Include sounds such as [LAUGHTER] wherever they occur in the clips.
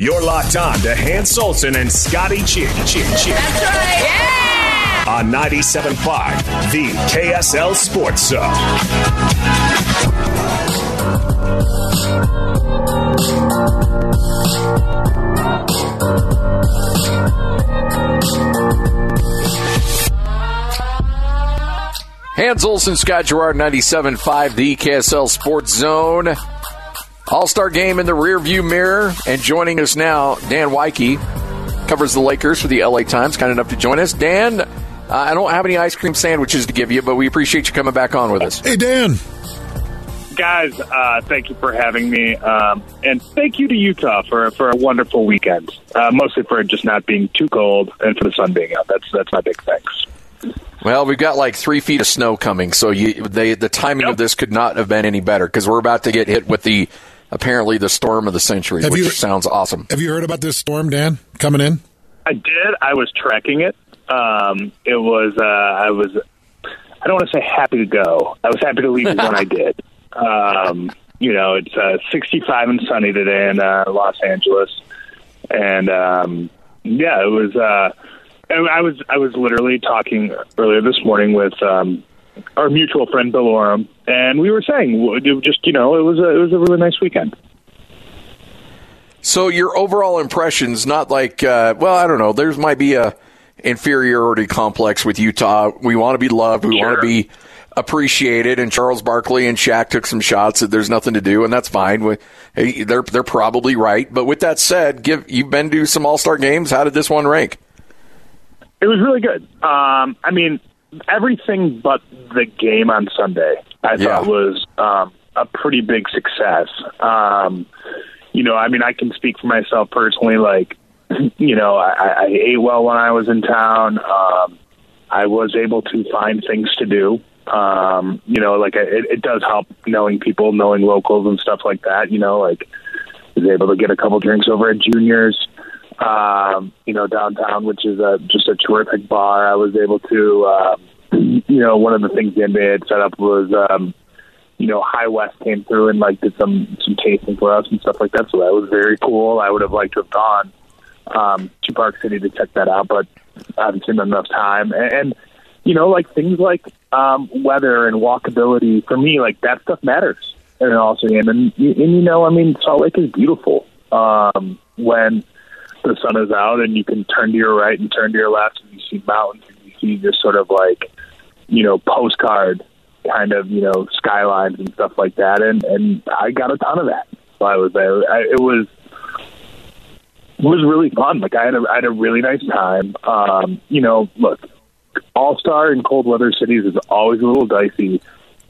You're locked on to Hans Olsen and Scotty Chin Chin Chin. That's right. Yeah! On 97.5, the KSL Sports Zone. Hans Olsen, Scott Garrard, 97.5, the KSL Sports Zone. All Star game in the rearview mirror. And joining us now, Dan Woike covers the Lakers for the LA Times. Kind enough to join us. Dan, uh, I don't have any ice cream sandwiches to give you, but we appreciate you coming back on with us. Hey, Dan. Guys, uh, thank you for having me. Um, and thank you to Utah for, for a wonderful weekend. Uh, mostly for just not being too cold and for the sun being out. That's, that's my big thanks. Well, we've got like three feet of snow coming, so you, they, the timing yep. of this could not have been any better because we're about to get hit with the apparently the storm of the century, have which you, sounds awesome. Have you heard about this storm, Dan, coming in? I did. I was tracking it. Um, it was. Uh, I was. I don't want to say happy to go. I was happy to leave when I [LAUGHS] did. Um, you know, it's uh, 65 and sunny today in uh, Los Angeles, and um, yeah, it was. Uh, I was I was literally talking earlier this morning with um, our mutual friend Bill Oram, and we were saying just you know it was a it was a really nice weekend. So your overall impressions, not like uh, well, I don't know. There's might be a inferiority complex with Utah. We want to be loved. We sure. want to be appreciated. And Charles Barkley and Shaq took some shots that there's nothing to do, and that's fine. They're they're probably right. But with that said, give you've been to some All Star games. How did this one rank? It was really good. Um, I mean, everything but the game on Sunday, I yeah. thought was um, a pretty big success. Um, you know, I mean, I can speak for myself personally. Like, [CLEARS THROAT] you know, I, I ate well when I was in town. Um, I was able to find things to do. Um, you know, like it, it does help knowing people, knowing locals and stuff like that. You know, like was able to get a couple drinks over at Juniors um, you know, downtown, which is a, just a terrific bar. I was able to, um, you know, one of the things the NBA had set up was, um, you know, High West came through and like did some some tasting for us and stuff like that. So that was very cool. I would have liked to have gone um, to Park City to check that out, but I haven't seen enough time. And, and you know, like things like um, weather and walkability for me, like that stuff matters in an All game. And, and you know, I mean, Salt Lake is beautiful um, when the sun is out and you can turn to your right and turn to your left and you see mountains and you see just sort of like you know postcard kind of you know skylines and stuff like that and and I got a ton of that while I was there. I, it was it was really fun. Like I had a I had a really nice time. Um, you know, look, All Star in cold weather cities is always a little dicey.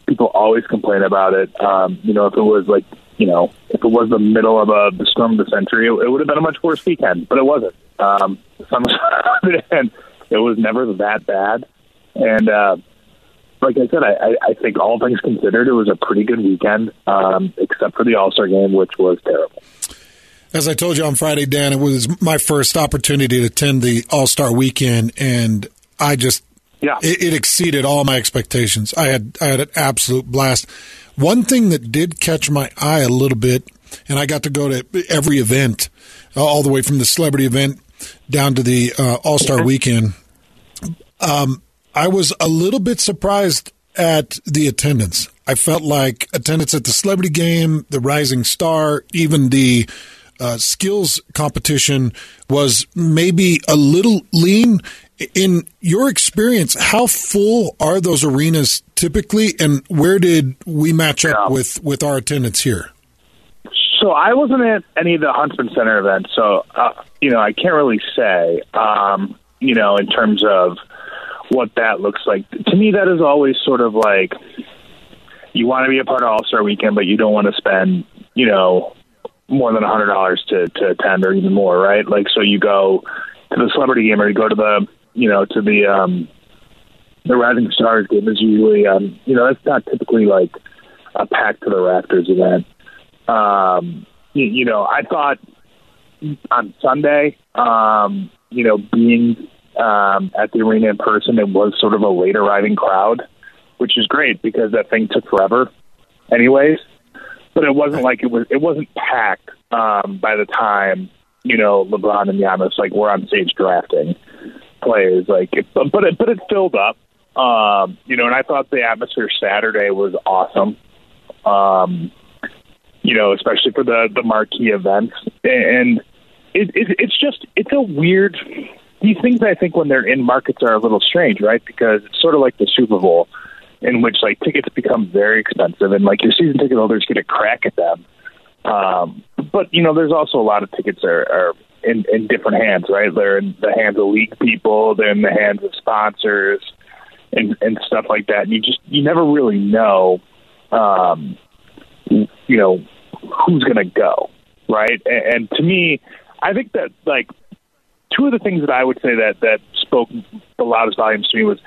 People always complain about it. Um, you know, if it was like you know, if it was the middle of a the storm of the century, it, it would have been a much worse weekend. But it wasn't. Um, the sun was [LAUGHS] and it was never that bad. And uh, like I said, I, I think all things considered, it was a pretty good weekend, um, except for the All Star game, which was terrible. As I told you on Friday, Dan, it was my first opportunity to attend the All Star weekend, and I just yeah, it, it, exceeded all my expectations. I had I had an absolute blast. One thing that did catch my eye a little bit, and I got to go to every event, uh, all the way from the celebrity event down to the uh, All Star Weekend. Um, I was a little bit surprised at the attendance. I felt like attendance at the celebrity game, the Rising Star, even the uh, skills competition was maybe a little lean. In your experience, how full are those arenas typically, and where did we match up yeah. with with our attendance here? So I wasn't at any of the Huntsman Center events, so uh, you know I can't really say. Um, you know, in terms of what that looks like. To me, that is always sort of like you want to be a part of All Star Weekend, but you don't want to spend, you know, more than a hundred dollars to to attend or even more, right? Like, so you go to the celebrity game or you go to the, you know, to the um the Rising Stars game is usually, um, you know, that's not typically like a pack to the Raptors event. Um, you, you know, I thought on Sunday, um, you know, being um, at the arena in person, it was sort of a late arriving crowd, which is great because that thing took forever, anyways. But it wasn't like it was. It wasn't packed um, by the time you know LeBron and Giannis like were on stage drafting players. Like, it, but it, but it filled up. Um, you know, and I thought the atmosphere Saturday was awesome. Um, you know, especially for the the marquee events, and it, it, it's just it's a weird these things I think when they're in markets are a little strange, right? Because it's sort of like the Super Bowl, in which like tickets become very expensive, and like your season ticket holders get a crack at them. Um, but you know, there's also a lot of tickets are, are in, in different hands, right? They're in the hands of league people, they're in the hands of sponsors, and and stuff like that. And you just you never really know, um, you know, who's going to go, right? And, and to me, I think that like two of the things that I would say that that spoke the loudest volumes to me was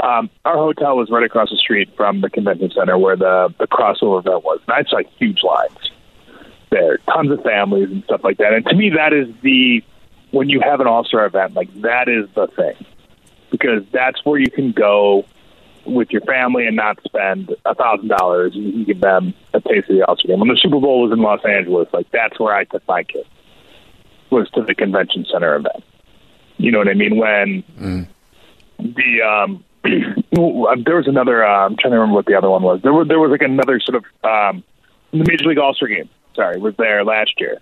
um, our hotel was right across the street from the convention center where the the crossover event was. And I saw huge lines there, tons of families and stuff like that. And to me, that is the when you have an all star event, like that is the thing because that's where you can go with your family and not spend a thousand dollars and you can give them a taste of the All Star game. When the Super Bowl was in Los Angeles, like that's where I took my kids was to the convention center event. You know what I mean? When mm. the um, [CLEARS THROAT] there was another. Uh, I'm trying to remember what the other one was. There was there was like another sort of um, the Major League All Star game. Sorry, was there last year.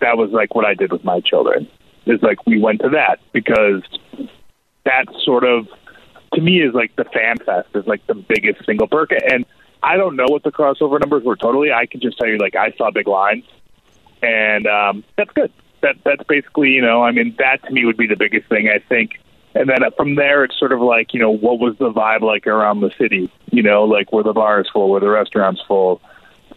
That was like what I did with my children. Is like we went to that because that sort of to me is like the fan fest is like the biggest single perk. And I don't know what the crossover numbers were totally. I can just tell you like I saw big lines, and um, that's good that that's basically you know I mean that to me would be the biggest thing I think. And then from there, it's sort of like, you know, what was the vibe like around the city? You know, like were the bars full, were the restaurants full?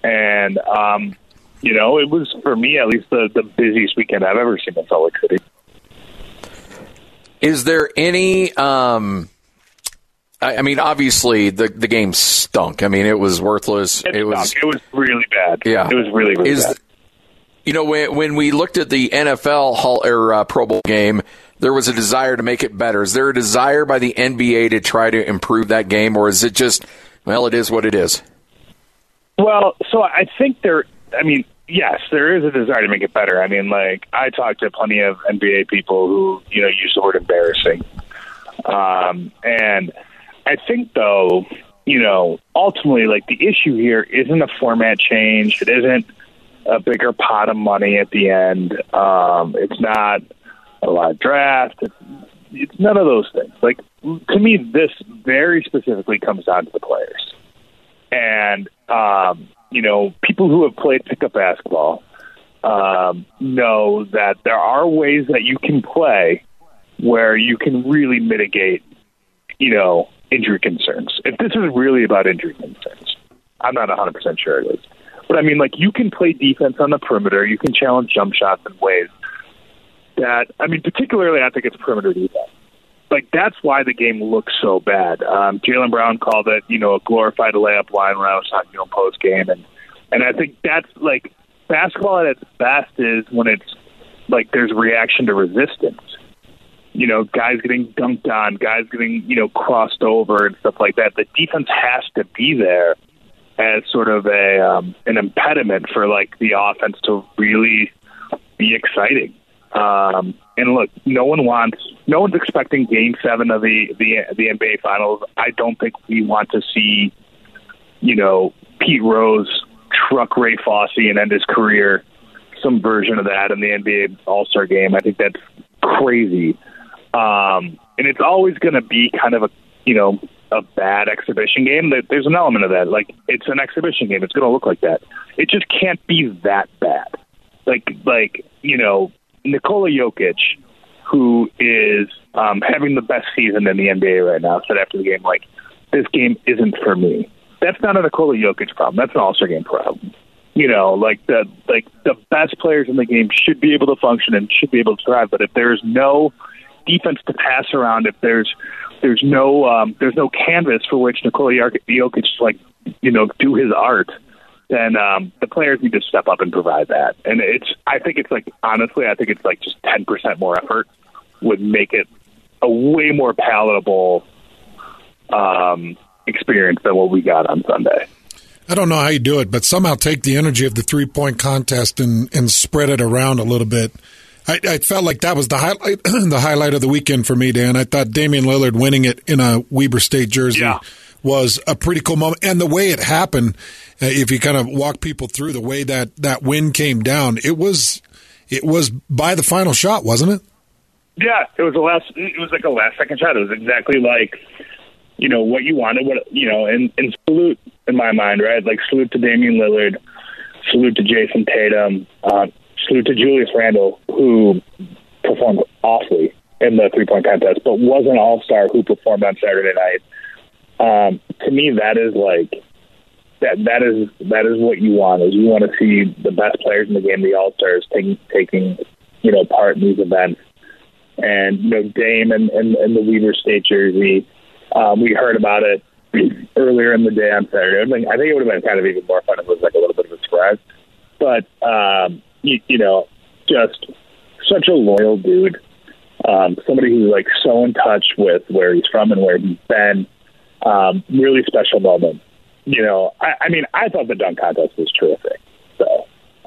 And, um, you know, it was, for me at least, the, the busiest weekend I've ever seen in Salt Lake City. Is there any, um, I, I mean, obviously the, the game stunk. I mean, it was worthless. It, it was, it was really bad. Yeah. It was really, really is, bad. You know, when, when we looked at the NFL Hall or uh, Pro Bowl game, there was a desire to make it better. Is there a desire by the NBA to try to improve that game, or is it just, well, it is what it is? Well, so I think there. I mean, yes, there is a desire to make it better. I mean, like I talked to plenty of NBA people who you know use the word embarrassing, um, and I think though, you know, ultimately, like the issue here isn't a format change. It isn't a bigger pot of money at the end. Um, it's not a live draft. It's, it's none of those things. Like to me, this very specifically comes down to the players, and um, you know, people who have played pickup basketball um, know that there are ways that you can play where you can really mitigate, you know, injury concerns. If this is really about injury concerns, I'm not 100% sure it is. But I mean, like you can play defense on the perimeter. You can challenge jump shots in ways that I mean, particularly I think it's perimeter defense. Like that's why the game looks so bad. Um, Jaylen Brown called it, you know, a glorified layup line when I was talking to him post game, and and I think that's like basketball at its best is when it's like there's reaction to resistance. You know, guys getting dunked on, guys getting you know crossed over and stuff like that. The defense has to be there as sort of a um, an impediment for like the offense to really be exciting. Um, and look, no one wants, no one's expecting Game Seven of the the the NBA Finals. I don't think we want to see, you know, Pete Rose truck Ray Fosse and end his career some version of that in the NBA All Star game. I think that's crazy. Um, and it's always going to be kind of a, you know, a bad exhibition game. There's an element of that. Like it's an exhibition game. It's going to look like that. It just can't be that bad. Like like you know Nikola Jokic, who is um, having the best season in the NBA right now, said after the game like, "This game isn't for me." That's not a Nikola Jokic problem. That's an All Star game problem. You know, like the like the best players in the game should be able to function and should be able to thrive. But if there's no defense to pass around, if there's there's no um, there's no canvas for which Nikola Jokic to like you know do his art, then um, the players need to step up and provide that. And it's I think it's like honestly I think it's like just ten percent more effort would make it a way more palatable um, experience than what we got on Sunday. I don't know how you do it, but somehow take the energy of the three point contest and, and spread it around a little bit. I, I felt like that was the highlight [CLEARS THROAT] the highlight of the weekend for me, Dan. I thought Damian Lillard winning it in a Weber State jersey yeah. Was a pretty cool moment, and the way it happened. Uh, if you kind of walk people through the way that that win came down, it was it was by the final shot, wasn't it? Yeah, it was a last. It was like a last second shot. It was exactly like you know what you wanted. What you know, and, and salute in my mind, right? Like salute to Damian Lillard, salute to Jayson Tatum. Uh, salute to Julius Randle, who performed awfully in the three point contest, but was an all star who performed on Saturday night. Um, to me, that is like that. That is that is what you want. Is you want to see the best players in the game, the all stars, taking taking you know part in these events. And you know, Dame and, and, and the Weber State jersey. Um, we heard about it [CLEARS THROAT] earlier in the day on Saturday. I think, I think it would have been kind of even more fun if it was like a little bit of a surprise. But um, you, you know, just such a loyal dude. Um, somebody who's like so in touch with where he's from and where he's been. Um, really special moment. You know, I, I mean, I thought the dunk contest was terrific. So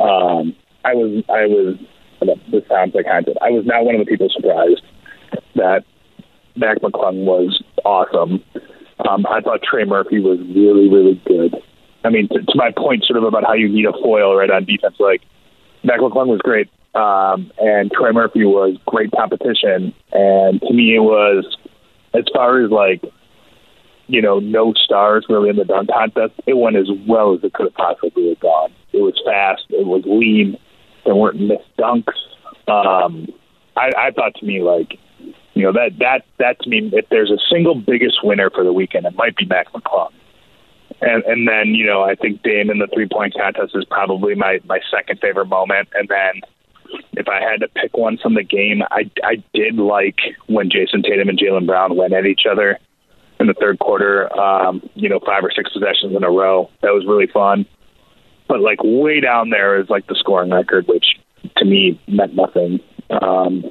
um, I was, I was. This sounds like hindsight. I was not one of the people surprised that Mac McClung was awesome. Um, I thought Trey Murphy was really, really good. I mean, to, to my point, sort of about how you need a foil right on defense. Like Mac McClung was great, um, and Trey Murphy was great competition. And to me, it was as far as like you know, no stars really in the dunk contest. It went as well as it could have possibly have gone. It was fast. It was lean. There weren't missed dunks. Um, I, I thought to me like, you know, that that that to me, if there's a single biggest winner for the weekend, it might be Mac McClung. And and then you know I think Dame in the three point contest is probably my my second favorite moment. And then if I had to pick one from the game, I I did like when Jayson Tatum and Jaylen Brown went at each other in the third quarter. Um, you know, five or six possessions in a row. That was really fun. But like way down there is like the scoring record, which to me meant nothing. Um,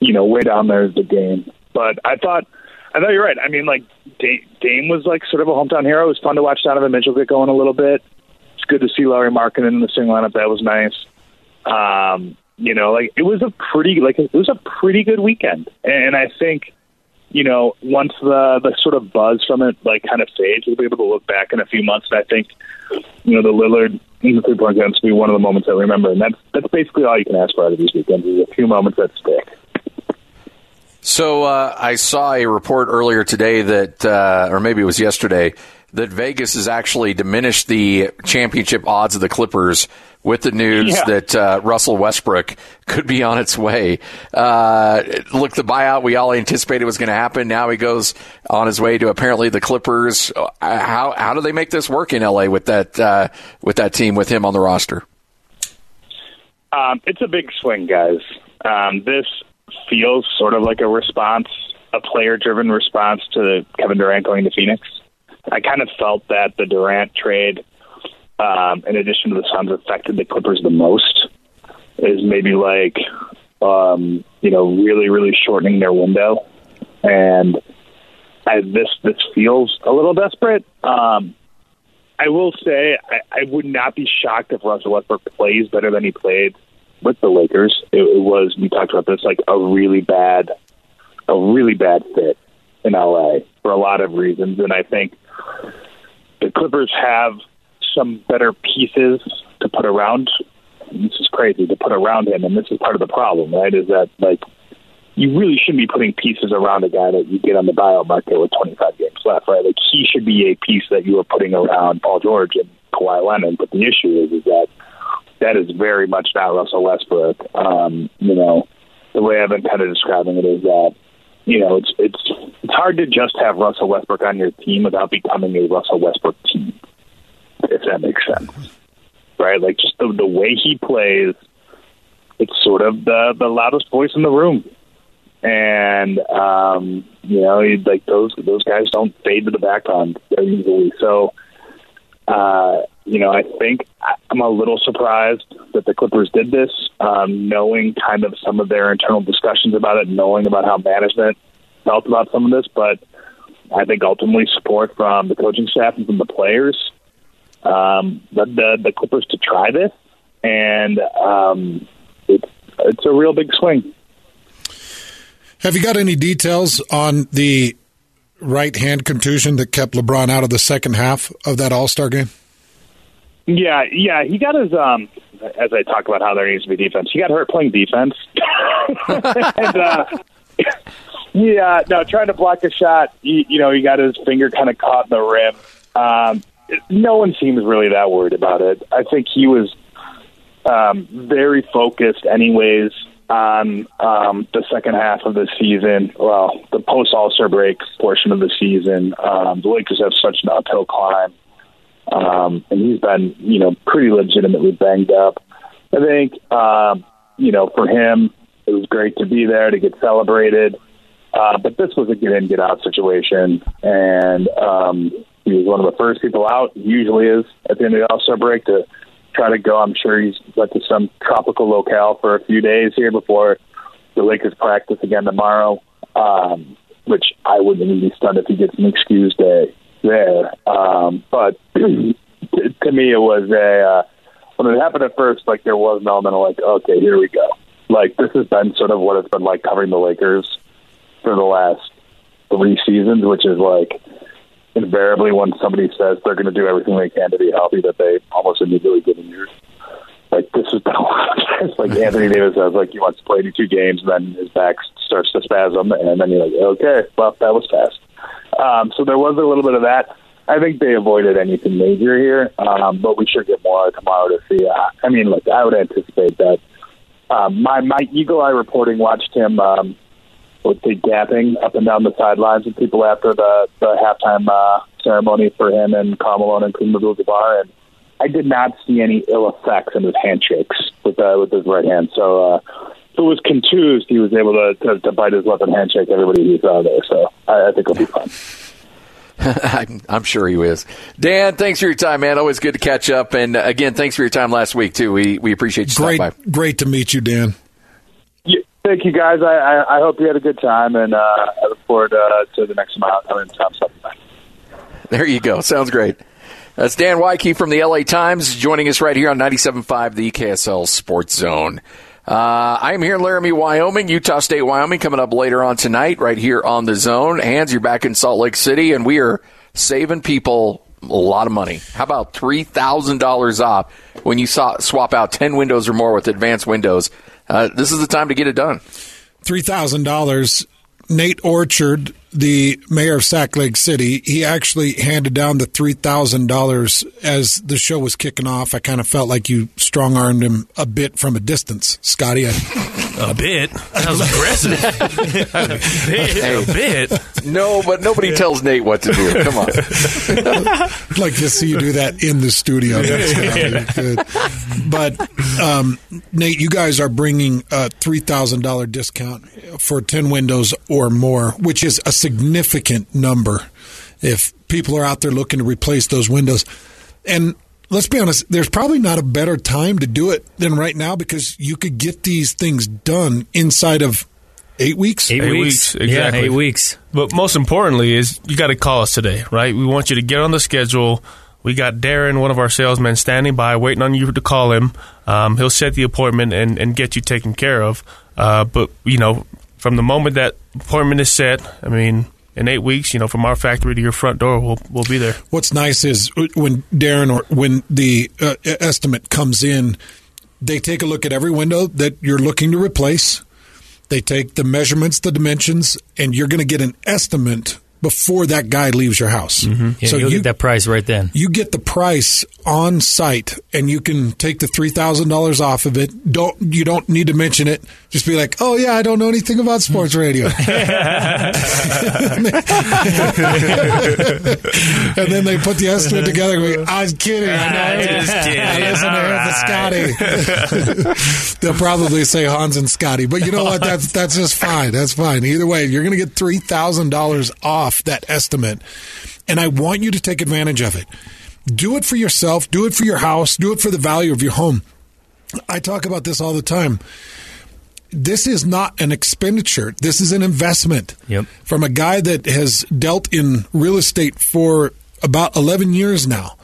you know, way down there is the game. But I thought I thought you're right. I mean, like Dame was like sort of a hometown hero. It was fun to watch Donovan Mitchell get going a little bit. It's good to see Lauri Markkanen in the starting lineup. That was nice. Um, you know, like it was a pretty like it was a pretty good weekend, and I think you know once the the sort of buzz from it like kind of fades, we'll be able to look back in a few months. And I think you know the Lillard in the three point games will be one of the moments I remember, and that's that's basically all you can ask for out of these weekends is a few moments that stick. So uh, I saw a report earlier today that, uh, or maybe it was yesterday, that Vegas has actually diminished the championship odds of the Clippers with the news yeah. that uh, Russell Westbrook could be on its way. Uh, look, the buyout we all anticipated was going to happen. Now he goes on his way to apparently the Clippers. Uh, how how do they make this work in LA with that uh, with that team with him on the roster? Um, it's a big swing, guys. Um, this feels sort of like a response, a player driven response to Kevin Durant going to Phoenix. I kind of felt that the Durant trade, um, in addition to the Suns, affected the Clippers the most. Is maybe like, um, you know, really, really shortening their window, and I, this this feels a little desperate. Um, I will say I, I would not be shocked if Russell Westbrook plays better than he played with the Lakers. It, it was we talked about this like a really bad, a really bad fit in LA for a lot of reasons, and I think the Clippers have some better pieces to put around this is crazy to put around him, and this is part of the problem, right? Is that like you really shouldn't be putting pieces around a guy that you get on the buyout market with 25 games left, right? Like he should be a piece that you are putting around Paul George and Kawhi Leonard. But the issue is, is that that is very much not Russell Westbrook. Um, you know, the way I've been kind of describing it is that you know it's it's it's hard to just have Russell Westbrook on your team without becoming a Russell Westbrook team, if that makes sense, right? Like just the the way he plays, it's sort of the the loudest voice in the room and um, you know, like those those guys don't fade to the background very easily. So, uh, you know, I think I'm a little surprised that the Clippers did this, um, knowing kind of some of their internal discussions about it, knowing about how management felt about some of this, but I think ultimately support from the coaching staff and from the players um, led the, the Clippers to try this, and um, it's it's a real big swing. Have you got any details on the right hand contusion that kept LeBron out of the second half of that All Star game? Yeah, yeah, he got his. um As I talk about how there needs to be defense, he got hurt playing defense, [LAUGHS] and uh, yeah, no, trying to block a shot. He, you know, he got his finger kind of caught in the rim. Um, no one seems really that worried about it. I think he was um, very focused, anyways on um, the second half of the season. Well, the post All Star break portion of the season. Um, the Lakers have such an uphill climb, um, and he's been, you know, pretty legitimately banged up. I think, um, you know, for him, it was great to be there to get celebrated. Uh, but this was a get in, get out situation, and um, he was one of the first people out. He usually is at the end of the All Star break to try to go. I'm sure he's went to some tropical locale for a few days here before the Lakers practice again tomorrow. Um, which I wouldn't even be stunned if he gets an excuse day there. Um, but to, [CLEARS THROAT] to me, it was a uh, when it happened at first, like there was an element of like, okay, here we go. Like this has been sort of what it's been like covering the Lakers for the last three seasons, which is like invariably when somebody says they're going to do everything they can to be healthy, that they almost immediately get injured. Like this has been a lot of times. Like Anthony [LAUGHS] Davis says, like he wants to play two games, and then his back starts to spasm, and then you're like, okay, well that was fast. Um, so there was a little bit of that. I think they avoided anything major here, um, but we should get more tomorrow to see. Uh, I mean, look, I would anticipate that. Um, my my eagle eye reporting watched him um, with the gapping up and down the sidelines with people after the, the halftime uh, ceremony for him and Carmelo and Kareem Abdul-Jabbar, and I did not see any ill effects in his handshakes with uh, with his right hand. So uh, if it was contused, he was able to, to, to bite his left and handshake everybody he saw there. So I, I think it'll be fun. [LAUGHS] I'm, I'm sure he is. Dan, thanks for your time, man. Always good to catch up. And uh, again, thanks for your time last week too. We we appreciate you great, by. Great to meet you, Dan. Thank you, guys. I, I, I, hope you had a good time, and uh, I look forward uh, to the next time I'm. There you go. Sounds great. That's Dan Woike from the LA Times joining us right here on 97.5, the KSL Sports Zone. Uh, I'm here in Laramie, Wyoming, Utah State, Wyoming, coming up later on tonight, right here on the zone. Hands, you're back in Salt Lake City, and we are saving people a lot of money. How about $3,000 off when you saw, swap out 10 windows or more with advanced windows? Uh, this is the time to get it done. Three thousand dollars. Nate Orchard, the mayor of Sac Lake City, he actually handed down the three thousand dollars as the show was kicking off. I kind of felt like you strong armed him a bit from a distance, Scotty. I, a bit. That was aggressive. [LAUGHS] a, bit, hey, a bit. No, but nobody tells Nate what to do. Come on. I'd like to see you do that in the studio. That's good. But um, Nate, you guys are bringing a three thousand dollar discount for ten windows or more, which is a significant number. If people are out there looking to replace those windows, and let's be honest, there's probably not a better time to do it than right now because you could get these things done inside of eight weeks. Eight, eight weeks. weeks. exactly. Yeah, eight weeks. But most importantly is you got to call us today, right? We want you to get on the schedule. We got Darren, one of our salesmen, standing by, waiting on you to call him. Um, he'll set the appointment and, and get you taken care of. Uh, but you know, from the moment that appointment is set, I mean, in eight weeks, you know, from our factory to your front door, we'll we'll be there. What's nice is when Darren or when the uh, estimate comes in, They take a look at every window that you're looking to replace. They take the measurements, the dimensions, and you're going to get an estimate before that guy leaves your house. Mm-hmm. Yeah, so you get that price right then. You get the price on site, and you can take the three thousand dollars off of it. Don't you don't need to mention it. Just be like, oh yeah, I don't know anything about sports radio. [LAUGHS] [LAUGHS] and then they put the estimate together. And go, I was kidding. I know. Just kidding. I listen to right. Scotty. [LAUGHS] They'll probably say Hans and Scotty, but you know what? That's that's just fine. That's fine. Either way, you're going to get three thousand dollars off off that estimate. And I want you to take advantage of it. Do it for yourself, do it for your house, do it for the value of your home. I talk about this all the time. This is not an expenditure. This is an investment. Yep. From a guy that has dealt in real estate for about 11 years now.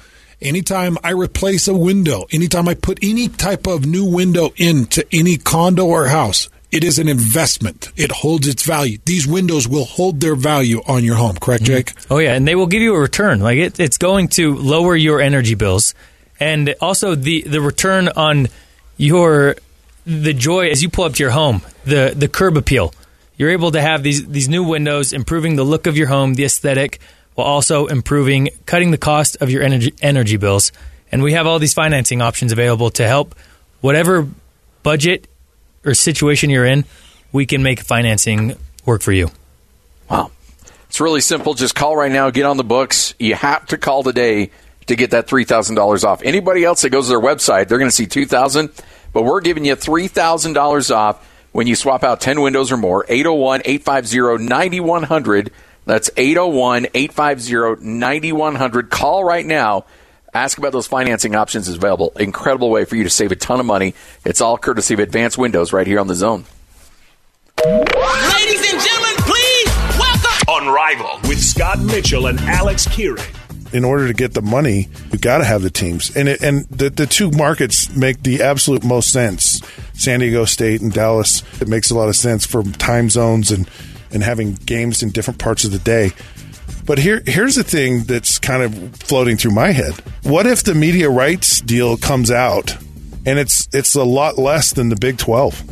Anytime I replace a window, anytime I put any type of new window into any condo or house, it is an investment. It holds its value. These windows will hold their value on your home, correct, mm-hmm. Jake? Oh, yeah. And they will give you a return. Like it, it's going to lower your energy bills. And also the, the return on your the joy as you pull up to your home, the, the curb appeal. You're able to have these, these new windows, improving the look of your home, the aesthetic, while also improving, cutting the cost of your energy, energy bills. And we have all these financing options available to help whatever budget or situation you're in, we can make financing work for you. Wow. It's really simple. Just call right now, get on the books. You have to call today to get that $3,000 off. Anybody else that goes to their website, they're going to see 2000 but we're giving you $3,000 off when you swap out 10 windows or more. 801 850 9100. That's 801 850 9100. Call right now. Ask about those financing options is available. Incredible way for you to save a ton of money. It's all courtesy of Advanced Windows right here on the zone. Ladies and gentlemen, please welcome Unrivaled with Scott Mitchell and Alex Kirry. In order to get the money, you got to have the teams, and it, and the the two markets make the absolute most sense. San Diego State and Dallas. It makes a lot of sense for time zones and and having games in different parts of the day. But here, here's the thing that's kind of floating through my head. What if the media rights deal comes out and it's it's a lot less than the Big Twelve,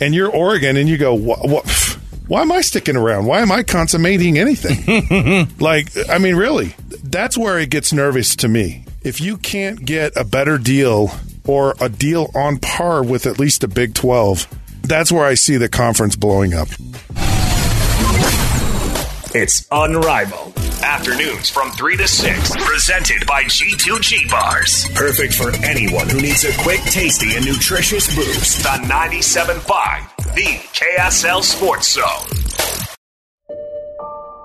and you're Oregon, and you go, what? what why am I sticking around? Why am I consummating anything? [LAUGHS] like, I mean, really, that's where it gets nervous to me. If you can't get a better deal or a deal on par with at least a Big 12, that's where I see the conference blowing up. It's Unrivaled. Afternoons from 3 to 6. Presented by G2G Bars. Perfect for anyone who needs a quick, tasty, and nutritious boost. The 97.5, the KSL Sports Zone.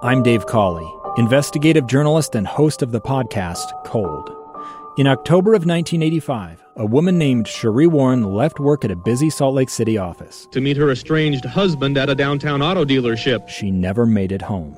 I'm Dave Cawley, investigative journalist and host of the podcast Cold. In October of 1985, a woman named Sheree Warren left work at a busy Salt Lake City office to meet her estranged husband at a downtown auto dealership. She never made it home.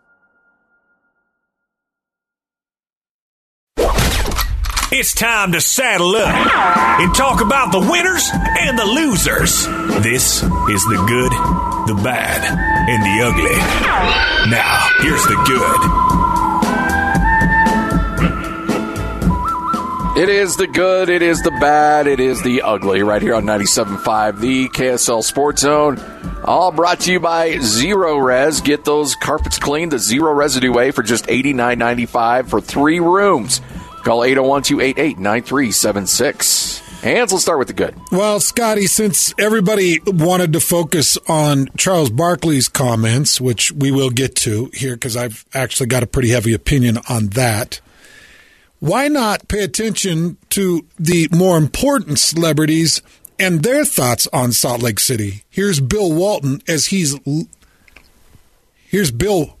It's time to saddle up and talk about the winners and the losers. This is the good, the bad, and the ugly. Now, here's the good. It is the good, it is the bad, it is the ugly, right here on 97.5, the KSL Sports Zone. All brought to you by Zerorez. Get those carpets cleaned the zero residue way for just $89.95 for three rooms. Call 801 288 9376. Hans, let's start with the good. Well, Scotty, since everybody wanted to focus on Charles Barkley's comments, which we will get to here because I've actually got a pretty heavy opinion on that, why not pay attention to the more important celebrities and their thoughts on Salt Lake City? Here's Bill Walton as he's Here's Bill.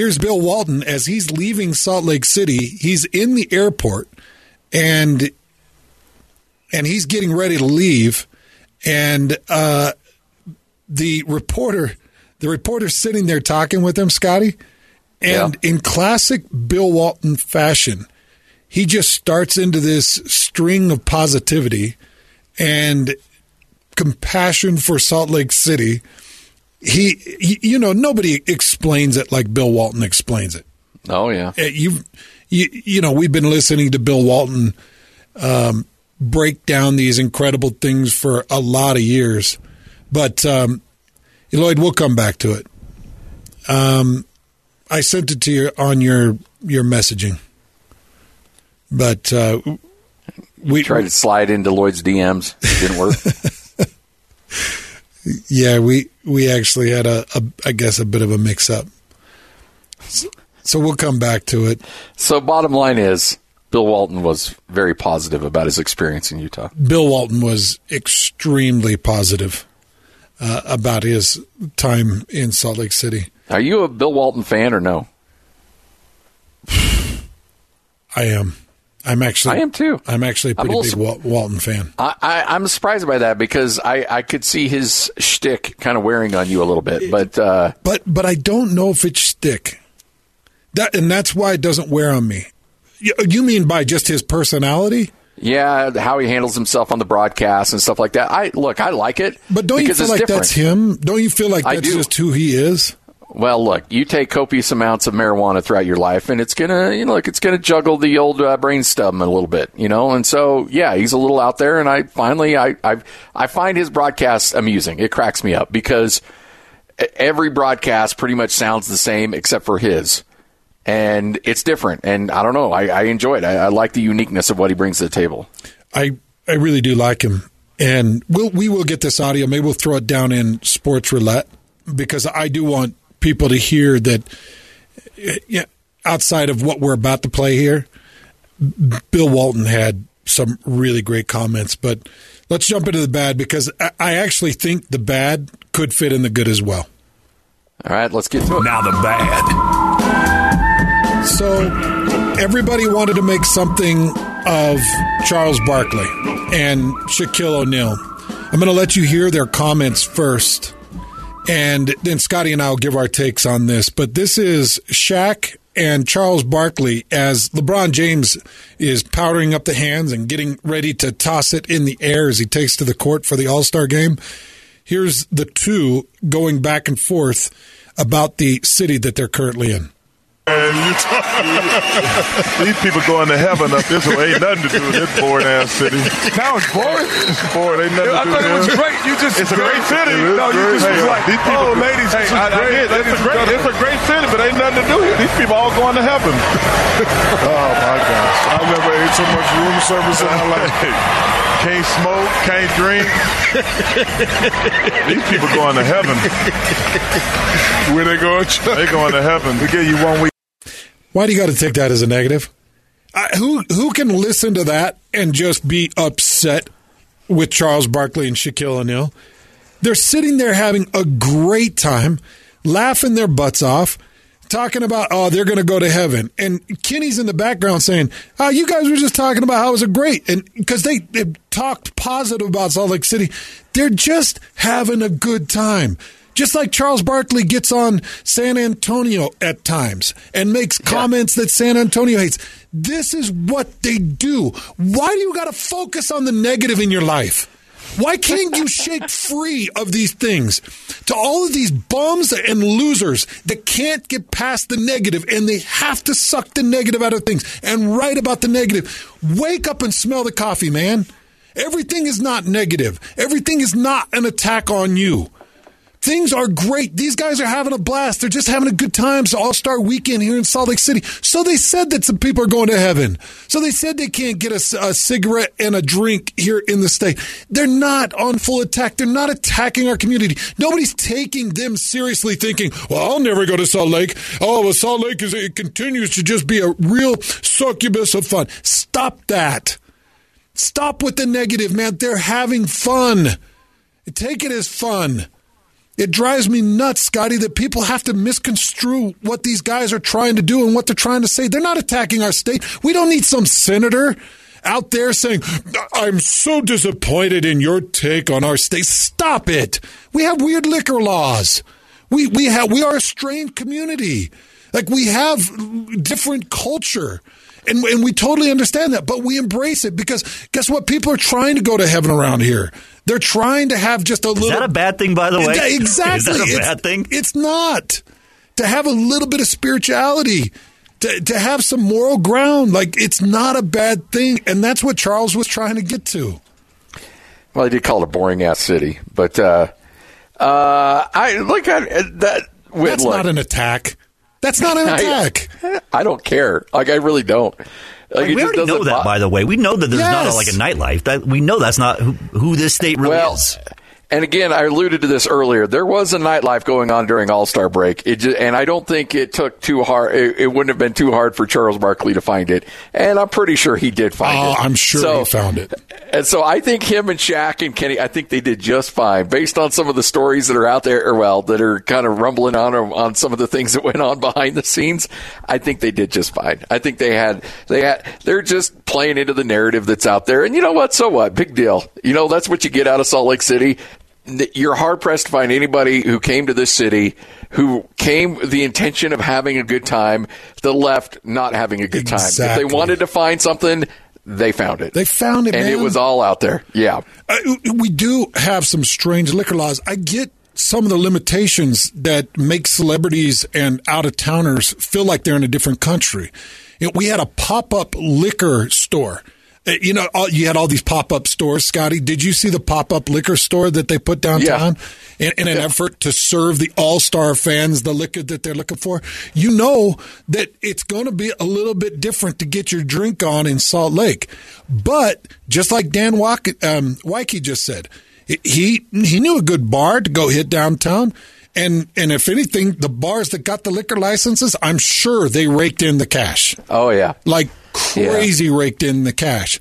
Here's Bill Walton as he's leaving Salt Lake City. He's in the airport, and and he's getting ready to leave, and uh, the reporter, the reporter's sitting there talking with him, Scotty, and yeah. in classic Bill Walton fashion, he just starts into this string of positivity and compassion for Salt Lake City. He, he you know, nobody explains it like Bill Walton explains it. Oh yeah, uh, you, you, you know, we've been listening to Bill Walton um, break down these incredible things for a lot of years, but um, Lloyd, we'll come back to it. Um, I sent it to you on your your messaging, but uh, we tried to slide into Lloyd's DMs. It Didn't work. [LAUGHS] yeah, we we actually had a, a I guess a bit of a mix up. So, we'll come back to it. So bottom line is Bill Walton was very positive about his experience in Utah. Bill Walton was extremely positive uh, about his time in Salt Lake City. Are you a Bill Walton fan or no? I am. I'm actually. I am too. I'm actually a pretty big su- Walton fan. I, am surprised by that because I, I could see his shtick kind of wearing on you a little bit, but uh, but but I don't know if it's shtick. That and that's why it doesn't wear on me. You, you mean by just his personality? Yeah, how he handles himself on the broadcast and stuff like that. I look, I like it, but don't you feel like different. that's him? Don't you feel like that's just who he is? Well, look, you take copious amounts of marijuana throughout your life, and it's gonna, you know, look, it's gonna juggle the old uh, brainstem a little bit, you know. And so, yeah, he's a little out there, and I finally, I, I, I find his broadcasts amusing. It cracks me up because every broadcast pretty much sounds the same except for his, and it's different. And I don't know, I, I enjoy it. I, I like the uniqueness of what he brings to the table. I, I really do like him, and we'll, we will get this audio. Maybe we'll throw it down in sports roulette because I do want people to hear that yeah, outside of what we're about to play here, Bill Walton had some really great comments. But let's jump into the bad because I actually think the bad could fit in the good as well. All right, let's get to it. Now the bad. So everybody wanted to make something of Charles Barkley and Shaquille O'Neal. I'm going to let you hear their comments first and then Scotty and I will give our takes on this. But this is Shaq and Charles Barkley as LeBron James is powdering up the hands and getting ready to toss it in the air as he takes to the court for the All Star game. Here's the two going back and forth about the city that they're currently in. And you [LAUGHS] these people going to heaven up this way. Ain't nothing to do with this boring ass city. Now it's boring. It's boring. Ain't nothing I to do thought it was great. You just it's a great city. It no, you just hey, was like, these people, oh, ladies, hey, I, I it's, a great, it's a great city, but ain't nothing to do here. These people all going to heaven. [LAUGHS] oh my gosh! I've never ate so much room service in my life. [LAUGHS] Can't smoke, can't drink. These people going to heaven. Where they going? they going to heaven. We give you one week. Why do you got to take that as a negative? who who can listen to that and just be upset with Charles Barkley and Shaquille O'Neal? They're sitting there having a great time, laughing their butts off, talking about oh they're going to go to heaven, and Kenny's in the background saying, "Oh, you guys were just talking about how it was a great," and because they, they talked positive about Salt Lake City, they're just having a good time. Just like Charles Barkley gets on San Antonio at times and makes comments yeah. that San Antonio hates. This is what they do. Why do you got to focus on the negative in your life? Why can't you shake [LAUGHS] free of these things? To all of these bums and losers that can't get past the negative and they have to suck the negative out of things and write about the negative. Wake up and smell the coffee, man. Everything is not negative. Everything is not an attack on you. Things are great. These guys are having a blast. They're just having a good time. It's All Star Weekend here in Salt Lake City. So they said that some people are going to heaven. So they said they can't get a, a cigarette and a drink here in the state. They're not on full attack. They're not attacking our community. Nobody's taking them seriously, thinking, "Well, I'll never go to Salt Lake." Oh, well, Salt Lake is it continues to just be a real succubus of fun. Stop that. Stop with the negative, man. They're having fun. Take it as fun. It drives me nuts, Scotty, that people have to misconstrue what these guys are trying to do and what they're trying to say. They're not attacking our state. We don't need some senator out there saying, I'm so disappointed in your take on our state. Stop it. We have weird liquor laws. We, we have, we are a strange community. Like we have different culture. And, and we totally understand that, but we embrace it because guess what? People are trying to go to heaven around here. They're trying to have just a little. Is that a bad thing, by the way? Exactly. Is that a it's, bad thing? It's not. To have a little bit of spirituality, to, to have some moral ground, like it's not a bad thing. And that's what Charles was trying to get to. Well, he did call it a boring ass city, but uh, uh, I look at that. That's look, not an attack. That's not an [LAUGHS] attack. I, I don't care. Like I really don't. Like, we already know that, by the way. We know that there's yes. not a, like a nightlife. That we know that's not who, who this state really well, is. And again, I alluded to this earlier. There was a nightlife going on during All Star break, just, and I don't think it took too hard. It, it, wouldn't have been too hard for Charles Barkley to find it, and I'm pretty sure he did find oh, it. I'm sure so, he found it. And so I think him and Shaq and Kenny, I think they did just fine based on some of the stories that are out there, or well, that are kind of rumbling on on some of the things that went on behind the scenes. I think they did just fine. I think they had they had they're just playing into the narrative that's out there, and you know what? So what? Big deal. You know that's what you get out of Salt Lake City you're hard pressed to find anybody who came to this city who came with the intention of having a good time, the left not having a good exactly. time. If they wanted to find something, they found it. They found it, and man. it was all out there. Yeah, uh, we do have some strange liquor laws. I get some of the limitations that make celebrities and out of towners feel like they're in a different country. You know, we had a pop up liquor store you know, all, you had all these pop up stores, Scotty. Did you see the pop up liquor store that they put downtown yeah. in, in, an yeah. effort to serve the all star fans the liquor that they're looking for? You know that it's going to be a little bit different to get your drink on in Salt Lake. But just like Dan Wack, um, Woike just said, he he knew a good bar to go hit downtown. And and if anything, the bars that got the liquor licenses, I'm sure they raked in the cash. Oh yeah, like crazy yeah. raked in the cash.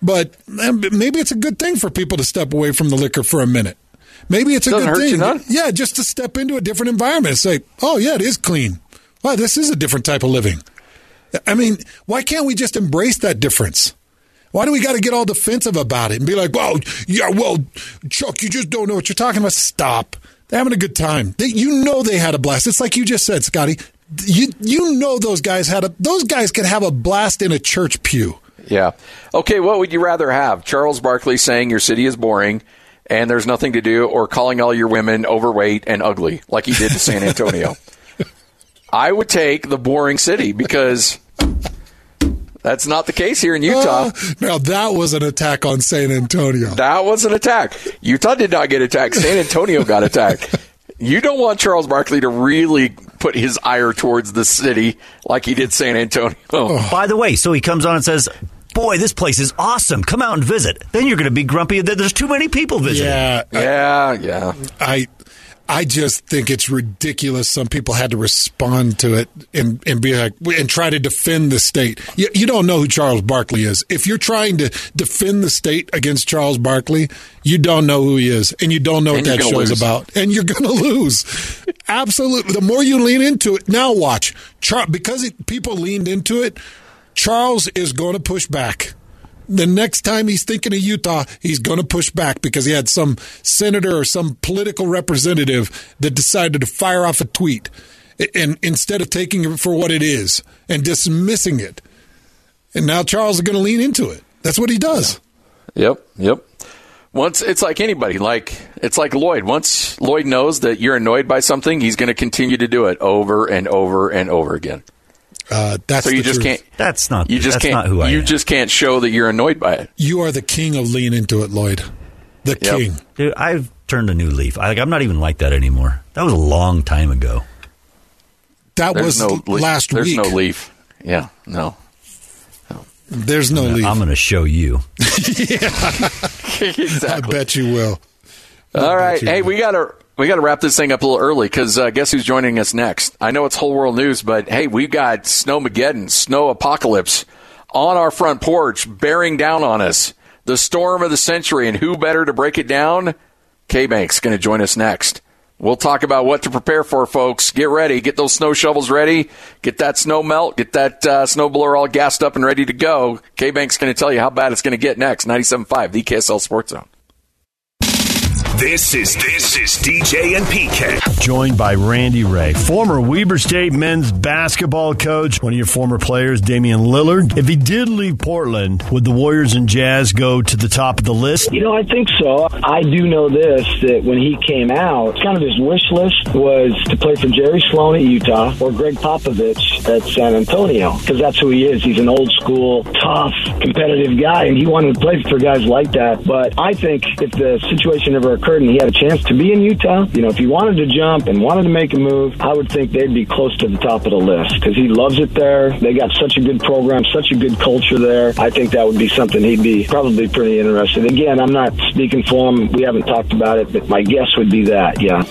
But eh, maybe it's a good thing for people to step away from the liquor for a minute. Maybe it's a Doesn't good thing. Yeah, just to step into a different environment and say, oh, yeah, it is clean. Wow, this is a different type of living. I mean, why can't we just embrace that difference? Why do we got to get all defensive about it and be like, well, yeah, well, Chuck, you just don't know what you're talking about? Stop. They're having a good time. They, you know they had a blast. It's like you just said, Scotty you you know those guys had a those guys could have a blast in a church pew. Yeah. Okay, what would you rather have? Charles Barkley saying your city is boring and there's nothing to do or calling all your women overweight and ugly like he did to San Antonio. [LAUGHS] I would take the boring city because that's not the case here in Utah. Uh, now that was an attack on San Antonio. That was an attack. Utah did not get attacked. San Antonio got attacked. [LAUGHS] You don't want Charles Barkley to really put his ire towards the city like he did San Antonio. Oh. By the way, so he comes on and says, Boy, this place is awesome. Come out and visit. Then you're going to be grumpy that there's too many people visiting. Yeah, yeah, yeah. I I just think it's ridiculous. Some people had to respond to it and, and be like, and try to defend the state. You, you don't know who Charles Barkley is. If you're trying to defend the state against Charles Barkley, you don't know who he is and you don't know and what that show lose. about. And you're going [LAUGHS] to lose. Absolutely. The more you lean into it, now watch. Char- because it, people leaned into it, Charles is going to push back the next time he's thinking of Utah, he's going to push back because he had some senator or some political representative that decided to fire off a tweet and instead of taking it for what it is and dismissing it. And now Charles is going to lean into it. That's what he does. Yep, yep. Once it's like anybody, like it's like Lloyd. Once Lloyd knows that you're annoyed by something, he's going to continue to do it over and over and over again. Uh, that's so you just truth. can't. That's not. You just that's can't. Not who I you am. just can't show that you're annoyed by it. You are the king of lean into it, Lloyd. The Yep. king. Dude, I've turned a new leaf. I, like, I'm not even like that anymore. That was a long time ago. That There's was no le- last There's week. There's no leaf. Yeah, no. There's no I'm gonna, leaf. I'm going to show you. [LAUGHS] [LAUGHS] exactly. I bet you will. I All bet right. you Hey, will. we got to we got to wrap this thing up a little early because uh, guess who's joining us next? I know it's whole world news, but hey, we've got snowmageddon, snow apocalypse on our front porch, bearing down on us. The storm of the century, and who better to break it down? K Bank's going to join us next. We'll talk about what to prepare for, folks. Get ready. Get those snow shovels ready. Get that snow melt. Get that uh, snow blower all gassed up and ready to go. K Bank's going to tell you how bad it's going to get next. 97.5, the KSL Sports Zone. This is this is DJ and PK. Joined by Randy Rahe, former Weber State men's basketball coach, one of your former players, Damian Lillard. If he did leave Portland, would the Warriors and Jazz go to the top of the list? You know, I think so. I do know this that when he came out, kind of his wish list was to play for Jerry Sloan at Utah or Gregg Popovich at San Antonio because that's who he is. He's an old school, tough, competitive guy, and he wanted to play for guys like that. But I think if the situation ever occurred and he had a chance to be in Utah, you know, if he wanted to jump and wanted to make a move, I would think they'd be close to the top of the list because he loves it there. They got such a good program, such a good culture there. I think that would be something he'd be probably pretty interested. Again, I'm not speaking for him. We haven't talked about it, but my guess would be that, yeah.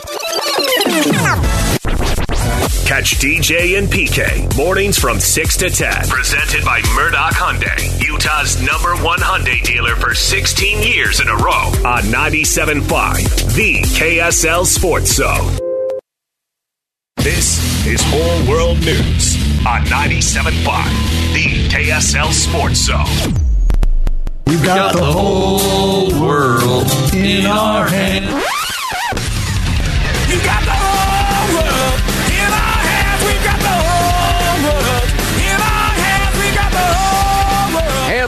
Catch DJ and PK mornings from 6 to 10. Presented by Murdoch Hyundai, Utah's number one Hyundai dealer for 16 years in a row on 97.5, the KSL Sports Zone. This is Whole World News on 97.5, the KSL Sports Zone. We've got the whole world in our hands. You got the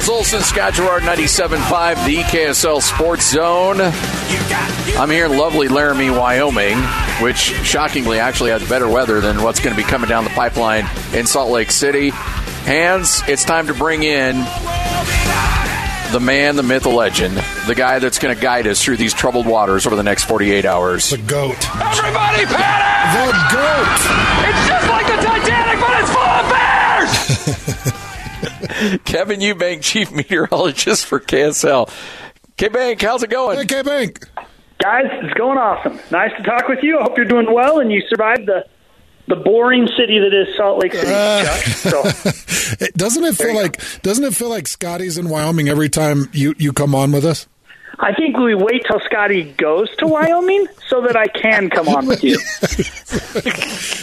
world. Hans Olsen, Scott Garrard, 97.5, the KSL Sports Zone. I'm here in lovely Laramie, Wyoming, which shockingly actually has better weather than what's going to be coming down the pipeline in Salt Lake City. Hans, it's time to bring in the man, the myth, the legend, the guy that's going to guide us through these troubled waters over the next 48 hours. The goat. Everybody panic! The goat. It's just like the Titanic, but it's full of bears! [LAUGHS] Kevin Eubank, chief meteorologist for KSL. K Bank, how's it going? Hey, K Bank. Guys, it's going awesome. Nice to talk with you. I hope you're doing well and you survived the the boring city that is Salt Lake City. Uh, Chuck. So, [LAUGHS] doesn't it feel like doesn't it feel like Scotty's in Wyoming every time you, you come on with us? I think we wait till Scotty goes to Wyoming so that I can come on with you. [LAUGHS]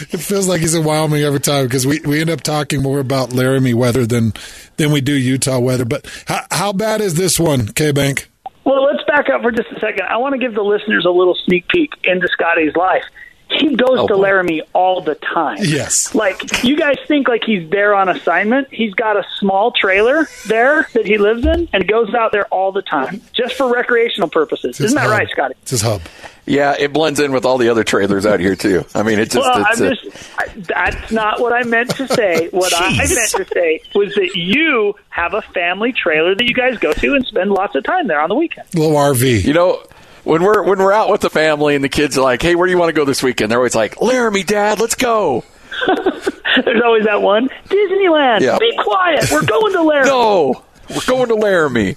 It feels like he's in Wyoming every time because we, we end up talking more about Laramie weather than than we do Utah weather. But how, how bad is this one, K Bank? Well, let's back up for just a second. I want to give the listeners a little sneak peek into Scotty's life. He goes Oh, to boy. Laramie all the time. Yes. Like you guys think like he's there on assignment. He's got a small trailer there that he lives in and goes out there all the time just for recreational purposes. Isn't that right, Scotty? It's his hub. Yeah, it blends in with all the other trailers out here, too. I mean, it just. well, it's, I'm just I, that's not what I meant to say. What I meant to say was that you have a family trailer that you guys go to and spend lots of time there on the weekend. Little RV. You know, when we're when we're out with the family and the kids are like, "Hey, where do you want to go this weekend?" They're always like, "Laramie, Dad, let's go." [LAUGHS] There's always that one Disneyland. Yeah. Be quiet. We're going to Laramie. No, we're going to Laramie.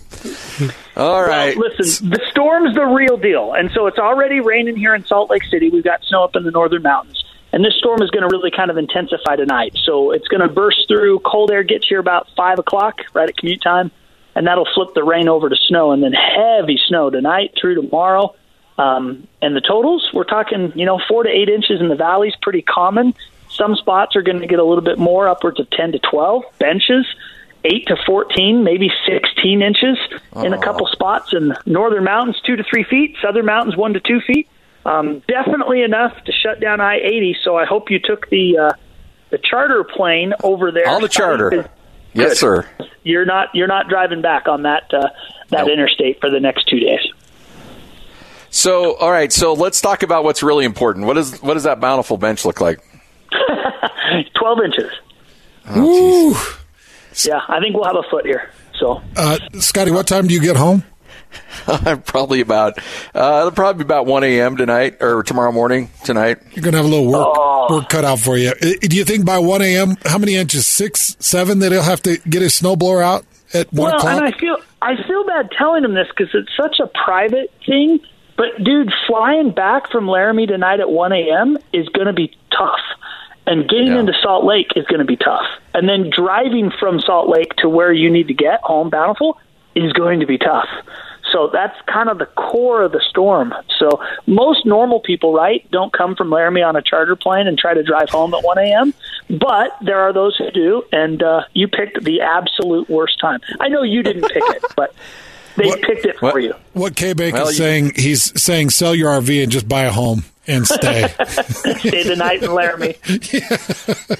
All right. Well, listen, the storm's the real deal, and so it's already raining here in Salt Lake City. We've got snow up in the northern mountains, and this storm is going to really kind of intensify tonight. So it's going to burst through. Cold air gets here about five o'clock, right at commute time, and that'll flip the rain over to snow, and then heavy snow tonight through tomorrow. Um, and the totals, we're talking, you know, four to eight inches in the valleys, pretty common. Some spots are going to get a little bit more, upwards of 10 to 12. Benches, 8 to 14, maybe 16 inches in a couple spots. In northern mountains, 2 to 3 feet. Southern mountains, 1 to 2 feet. Um, definitely enough to shut down I 80. So I hope you took the uh, the charter plane over there. All the charter. Yes, sir. You're not you're not driving back on that uh, that interstate for the next two days. So, all right. So let's talk about what's really important. What is what does that bountiful bench look like? [LAUGHS] 12 inches. Ooh. Yeah, I think we'll have a foot here. So Uh, Scotty, what time do you get home? [LAUGHS] probably about uh, it'll probably be about one a.m. tonight or tomorrow morning tonight. You're going to have a little work Oh. work cut out for you. Do you think by 1 a.m., how many inches? Six, seven that he'll have to get his snowblower out at 1 well, o'clock? and I feel I feel bad telling him this because it's such a private thing. But dude, flying back from Laramie tonight at 1 a.m. is going to be tough, and getting into Salt Lake is going to be tough, and then driving from Salt Lake to where you need to get home, Bountiful, is going to be tough. So that's kind of the core of the storm. So most normal people, right, don't come from Laramie on a charter plane and try to drive home at 1 a.m. But there are those who do, and uh, you picked the absolute worst time. I know you didn't pick it, [LAUGHS] but they picked it for you. What K Bank Well, is you- saying, he's saying sell your RV and just buy a home and stay. [LAUGHS] Stay the night in Laramie.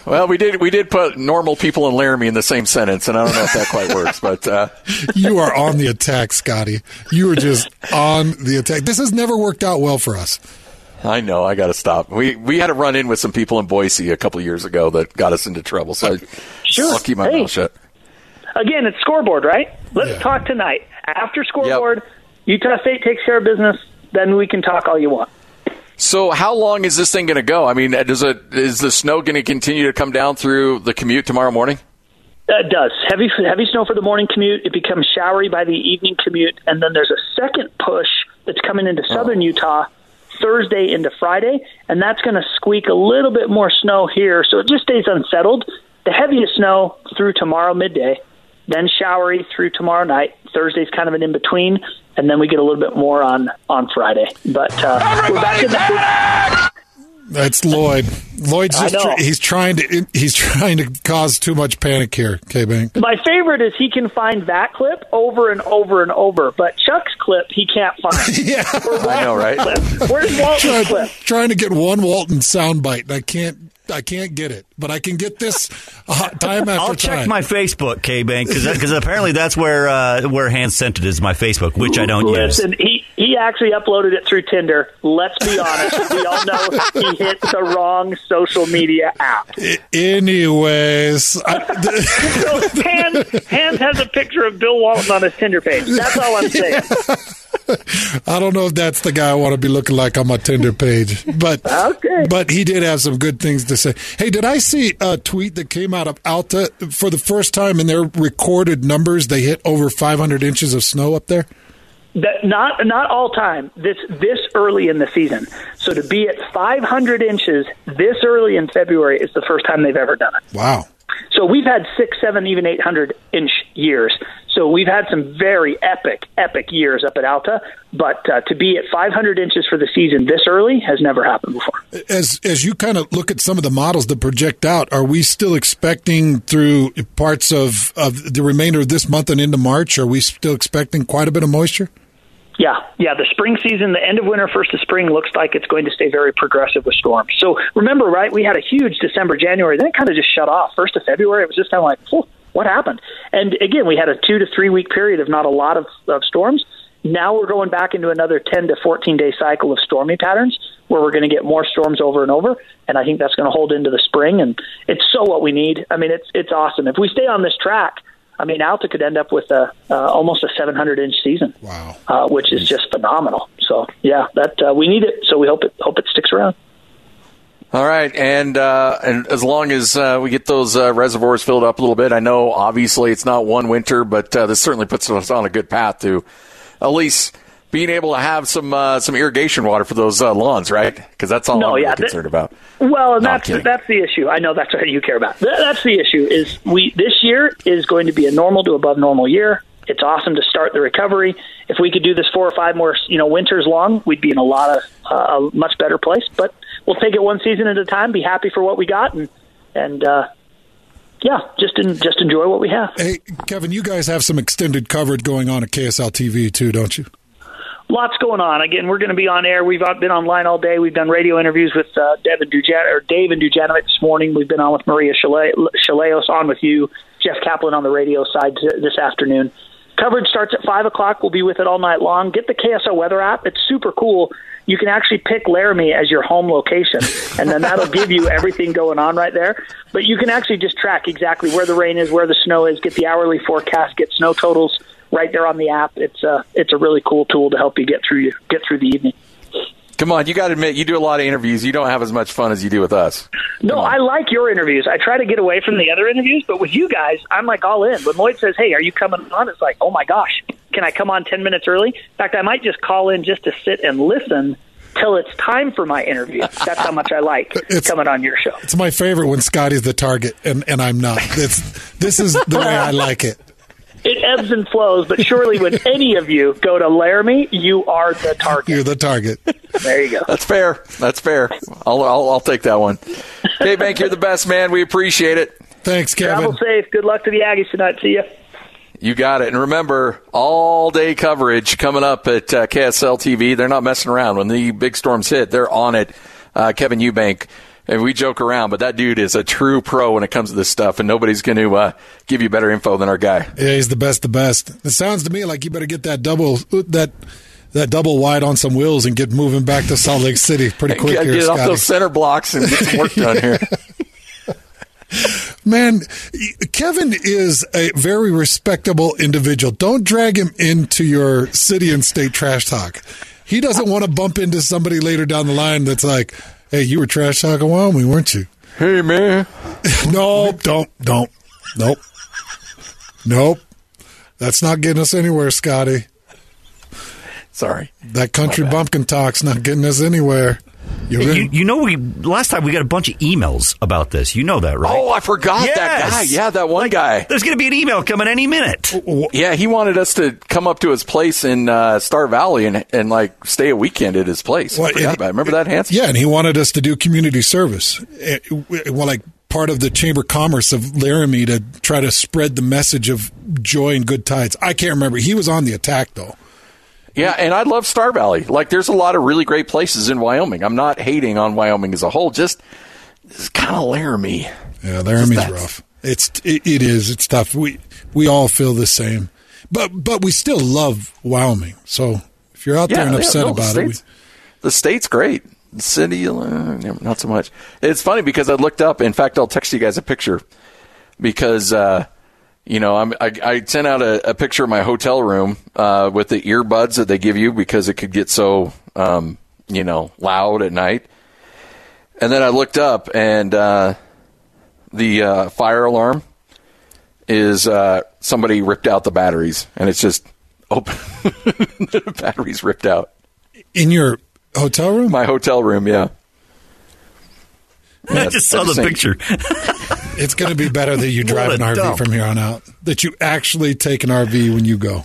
Well, we did we did put normal people in Laramie in the same sentence, and I don't know if that quite works, but uh, [LAUGHS] you are on the attack, Scotty. You are just on the attack. This has never worked out well for us. I know I got to stop. We we had a run in with some people in Boise a couple of years ago that got us into trouble, so I, Sure. I'll keep my Hey. mouth shut. Again, it's scoreboard, right? Let's talk tonight. After scoreboard, Utah State takes care of business, then we can talk all you want. So, how long is this thing going to go? I mean, does it is the snow going to continue to come down through the commute tomorrow morning? It does. Heavy heavy snow for the morning commute. It becomes showery by the evening commute, and then there's a second push that's coming into oh. southern Utah Thursday into Friday, and that's going to squeak a little bit more snow here. So it just stays unsettled. The heaviest snow through tomorrow midday, then showery through tomorrow night. Thursday's kind of an in between, and then we get a little bit more on on Friday. But uh, we're back in the That's Lloyd. Lloyd's just tr- he's trying to he's [LAUGHS] trying to cause too much panic here, K Bank. My favorite is he can find that clip over and over and over, but Chuck's clip he can't find. [LAUGHS] yeah, I know, right? Where's Walton's Trying, clip? trying to get one Walton soundbite. and I can't I can't get it, but I can get this uh, time [LAUGHS] after I'll time. check my Facebook, K Bank, because apparently that's where uh, where Hans sent it is my Facebook, which I don't use. Listen, he he actually uploaded it through Tinder. Let's be honest, we all know he hit the wrong social media app. Anyways, I, [LAUGHS] So Hans, Hans has a picture of Bill Walton on his Tinder page. That's all I'm saying. [LAUGHS] [LAUGHS] I don't know if that's the guy I want to be looking like on my Tinder page, but okay. but he did have some good things to say. Hey, did I see a tweet that came out of Alta for the first time in their recorded numbers? They hit over 500 inches of snow up there. That not not all time. This this early in the season. So to be at 500 inches this early in February is the first time they've ever done it. Wow. So we've had six, seven, even 800 inch years. So we've had some very epic, epic years up at Alta. But uh, to be at 500 inches for the season this early has never happened before. As as you kind of look at some of the models that project out, are we still expecting through parts of, of the remainder of this month and into March? Are we still expecting quite a bit of moisture? Yeah, yeah. The spring season, the end of winter, first of spring, looks like it's going to stay very progressive with storms. So remember, right? We had a huge December, January, then it kind of just shut off. First of February, it was just kind of like, "Whew, what happened? And again, we had a two to three week period of not a lot of, of storms. Now we're going back into another 10 to 14 day cycle of stormy patterns where we're going to get more storms over and over. And I think that's going to hold into the spring. And it's so what we need. I mean, it's, it's awesome. If we stay on this track, I mean, Alta could end up with a uh, almost a 700 inch season. Wow, uh, which is just phenomenal. So yeah, that uh, we need it. So we hope it hope it sticks around. All right, and uh, and as long as uh, we get those uh, reservoirs filled up a little bit, I know obviously it's not one winter, but uh, this certainly puts us on a good path to at least being able to have some uh, some irrigation water for those uh, lawns, right? Because that's all No, I'm yeah, that- concerned about. Well, and No, I'm that's that's the issue. I know that's what you care about. Th- That's the issue. Is we this year is going to be a normal to above normal year. It's awesome to start the recovery. If we could do this four or five more, you know, winters long, we'd be in a lot of uh, a much better place. But we'll take it one season at a time. Be happy for what we got, and and uh, yeah, just in, just enjoy what we have. Hey, Kevin, you guys have some extended coverage going on at KSL TV too, don't you? lots going on. Again, we're going to be on air. We've been online all day. We've done radio interviews with uh, Devin Dujan or Dave and Dujanovic this morning. We've been on with Maria Chale- Shilaos, on with you, Jeff Caplan on the radio side this afternoon. Coverage starts at five o'clock. We'll be with it all night long. Get the KSL weather app. It's super cool. You can actually pick Laramie as your home location, and then that'll give you everything going on right there. But you can actually just track exactly where the rain is, where the snow is, get the hourly forecast, get snow totals right there on the app. It's a it's a really cool tool to help you get through get through the evening. Come on, you got to admit you do a lot of interviews. You don't have as much fun as you do with us. No, I like your interviews. I try to get away from the other interviews, but with you guys, I'm like all in. When Lloyd says, "Hey, are you coming on?" It's like, "Oh my gosh, can I come on 10 minutes early?" In fact, I might just call in just to sit and listen till it's time for my interview. That's how much I like [LAUGHS] it's, coming on your show. It's my favorite when Scotty's the target and, and I'm not. It's, this is the way I like it. It ebbs and flows, but surely when [LAUGHS] any of you go to Laramie, you are the target. You're the target. There you go. That's fair. That's fair. I'll, I'll, I'll take that one. K Bank, you're the best, man. We appreciate it. Thanks, Kevin. Travel safe. Good luck to the Aggies tonight. See you. You got it. And remember, all day coverage coming up at uh, KSL TV. They're not messing around. When the big storms hit, they're on it. Uh, Kevin Eubank. And we joke around, but that dude is a true pro when it comes to this stuff, and nobody's going to uh, give you better info than our guy. Yeah, he's the best, the best. It sounds to me like you better get that double that that double wide on some wheels and get moving back to Salt Lake City pretty quick get, here, get off those center blocks and get some work done here. [LAUGHS] Man, Kevin is a very respectable individual. Don't drag him into your city and state trash talk. He doesn't want to bump into somebody later down the line that's like, "Hey, you were trash talking Wyoming, weren't you?" Hey, man. [LAUGHS] no, don't, don't, nope, nope. That's not getting us anywhere, Scotty. Sorry. That country bumpkin talk's not getting us anywhere. You're You, know, we last time we got a bunch of emails about this. You know that, right? Oh, I forgot that guy. Yeah, that one guy. There's going to be an email coming any minute. Yeah, he wanted us to come up to his place in uh, Star Valley and and like stay a weekend at his place. I What, forgot and- about it. Remember that, Hans? Yeah, and he wanted us to do community service. Eh, Well, like part of the Chamber of Commerce of Laramie to try to spread the message of joy and good tides. I can't remember. He was on the attack though. Yeah, and I love Star Valley. Like, there's a lot of really great places in Wyoming. I'm not hating on Wyoming as a whole. Just it's kind of Laramie. Yeah, Laramie's rough. It's it, it is. It's tough. We we all feel the same, but but we still love Wyoming. So if you're out there and yeah, upset no, the about it, we, the state's great. The city, uh, not so much. It's funny because I looked up. In fact, I'll text you guys a picture because uh, you know I'm, I, I sent out a, a picture of my hotel room uh, with the earbuds that they give you because it could get so um, you know loud at night. And then I looked up and uh, the uh, fire alarm is uh, somebody ripped out the batteries and it's just [LAUGHS] open. the batteries ripped out. in your hotel room, My hotel room, yeah. I just saw the saying. picture. [LAUGHS] it's going to be better that you [LAUGHS] drive an RV dump. from here on out. That you actually take an RV when you go. [LAUGHS]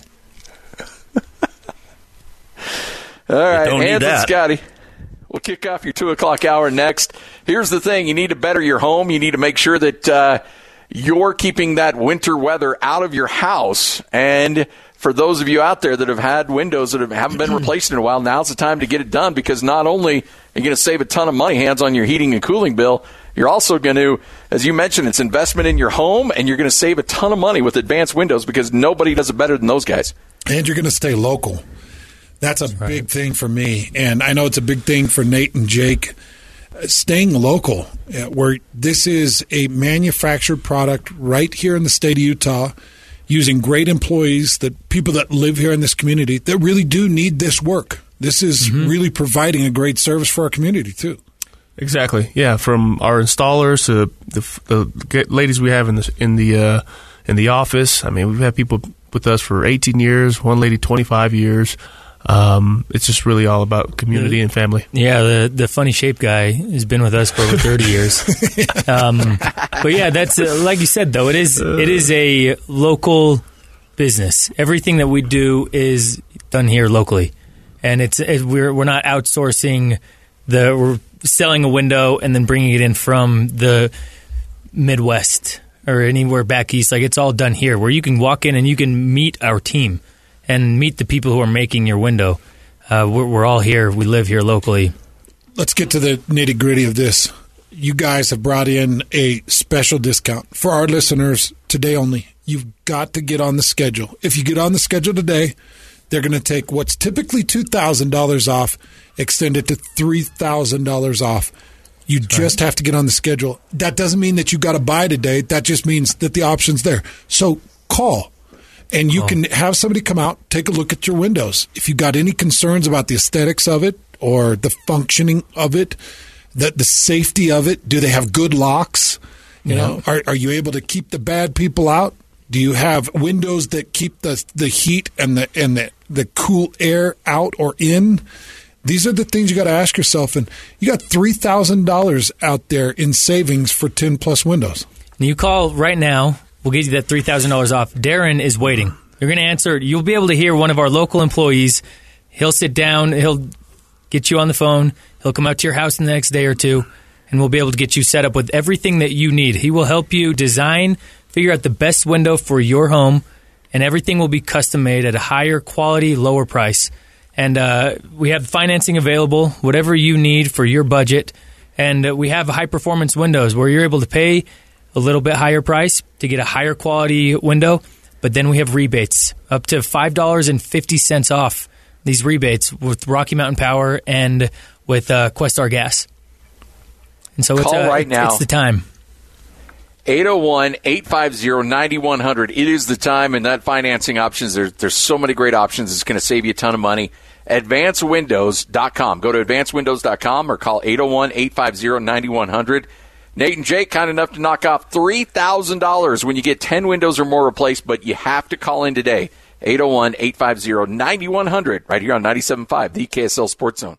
All right, don't need Hans and that. Scotty. We'll kick off your two o'clock hour next. Here's the thing: you need to better your home. You need to make sure that uh, you're keeping that winter weather out of your house. And for those of you out there that have had windows that have, haven't been replaced in a while, now's the time to get it done because not only are you going to save a ton of money, hands on your heating and cooling bill, you're also going to, as you mentioned, it's investment in your home, and you're going to save a ton of money with advanced windows because nobody does it better than those guys. and you're going to stay local. That's a big thing for me, and I know it's a big thing for Nate and Jake. Uh, Staying local, uh, where this is a manufactured product right here in the state of Utah, using great employees, that people that live here in this community that really do need this work. This is really providing a great service for our community too. Exactly. Yeah, from our installers to the, the ladies we have in the in the uh, in the office. I mean, we've had people with us for 18 years. One lady 25 years. Um, it's just really all about community and family. Yeah, the the funny shape guy has been with us for over thirty [LAUGHS] years. um, but yeah, that's uh, like you said though. It is it is a local business. Everything that we do is done here locally, and it's it, we're we're not outsourcing the we're selling a window and then bringing it in from the Midwest or anywhere back east. Like it's all done here, where you can walk in and you can meet our team and meet the people who are making your window. Uh, we're, we're all here. We live here locally. Let's get to the nitty gritty of this. You guys have brought in a special discount for our listeners today only. You've got to get on the schedule. If you get on the schedule today, they're going to take what's typically $2,000 off, extend it to $3,000 off. You just have to get on the schedule. That doesn't mean that you got to buy today. That just means that the option's there. So call and you oh. can have somebody come out, take a look at your windows. If you got any concerns about the aesthetics of it or the functioning of it, the, the safety of it, do they have good locks? You know, are, are you able to keep the bad people out? Do you have windows that keep the the heat and the and the, the cool air out or in? These are the things you got to ask yourself. And you got three thousand dollars out there in savings for ten plus windows. You call right now. we'll get you that $3,000 off. Darren is waiting. You're going to answer. You'll be able to hear one of our local employees. He'll sit down. He'll get you on the phone. He'll come out to your house in the next day or two, and we'll be able to get you set up with everything that you need. He will help you design, figure out the best window for your home, and everything will be custom made at a higher quality, lower price. And uh, we have financing available, whatever you need for your budget. And uh, we have high performance windows where you're able to pay a little bit higher price to get a higher quality window. But then we have rebates up to $5.50 off these rebates with Rocky Mountain Power and with uh, Questar Gas. And so it's, Call uh, right now. it's the time. 801 850 9100. It is the time, and that financing options, there, there's so many great options. It's going to save you a ton of money. AdvanceWindows.com. Go to AdvanceWindows.com or call 801 850 9100. Nate and Jake, kind enough to knock off $3,000 when you get 10 windows or more replaced, but you have to call in today. 801 850 9100, right here on 97.5, the KSL Sports Zone.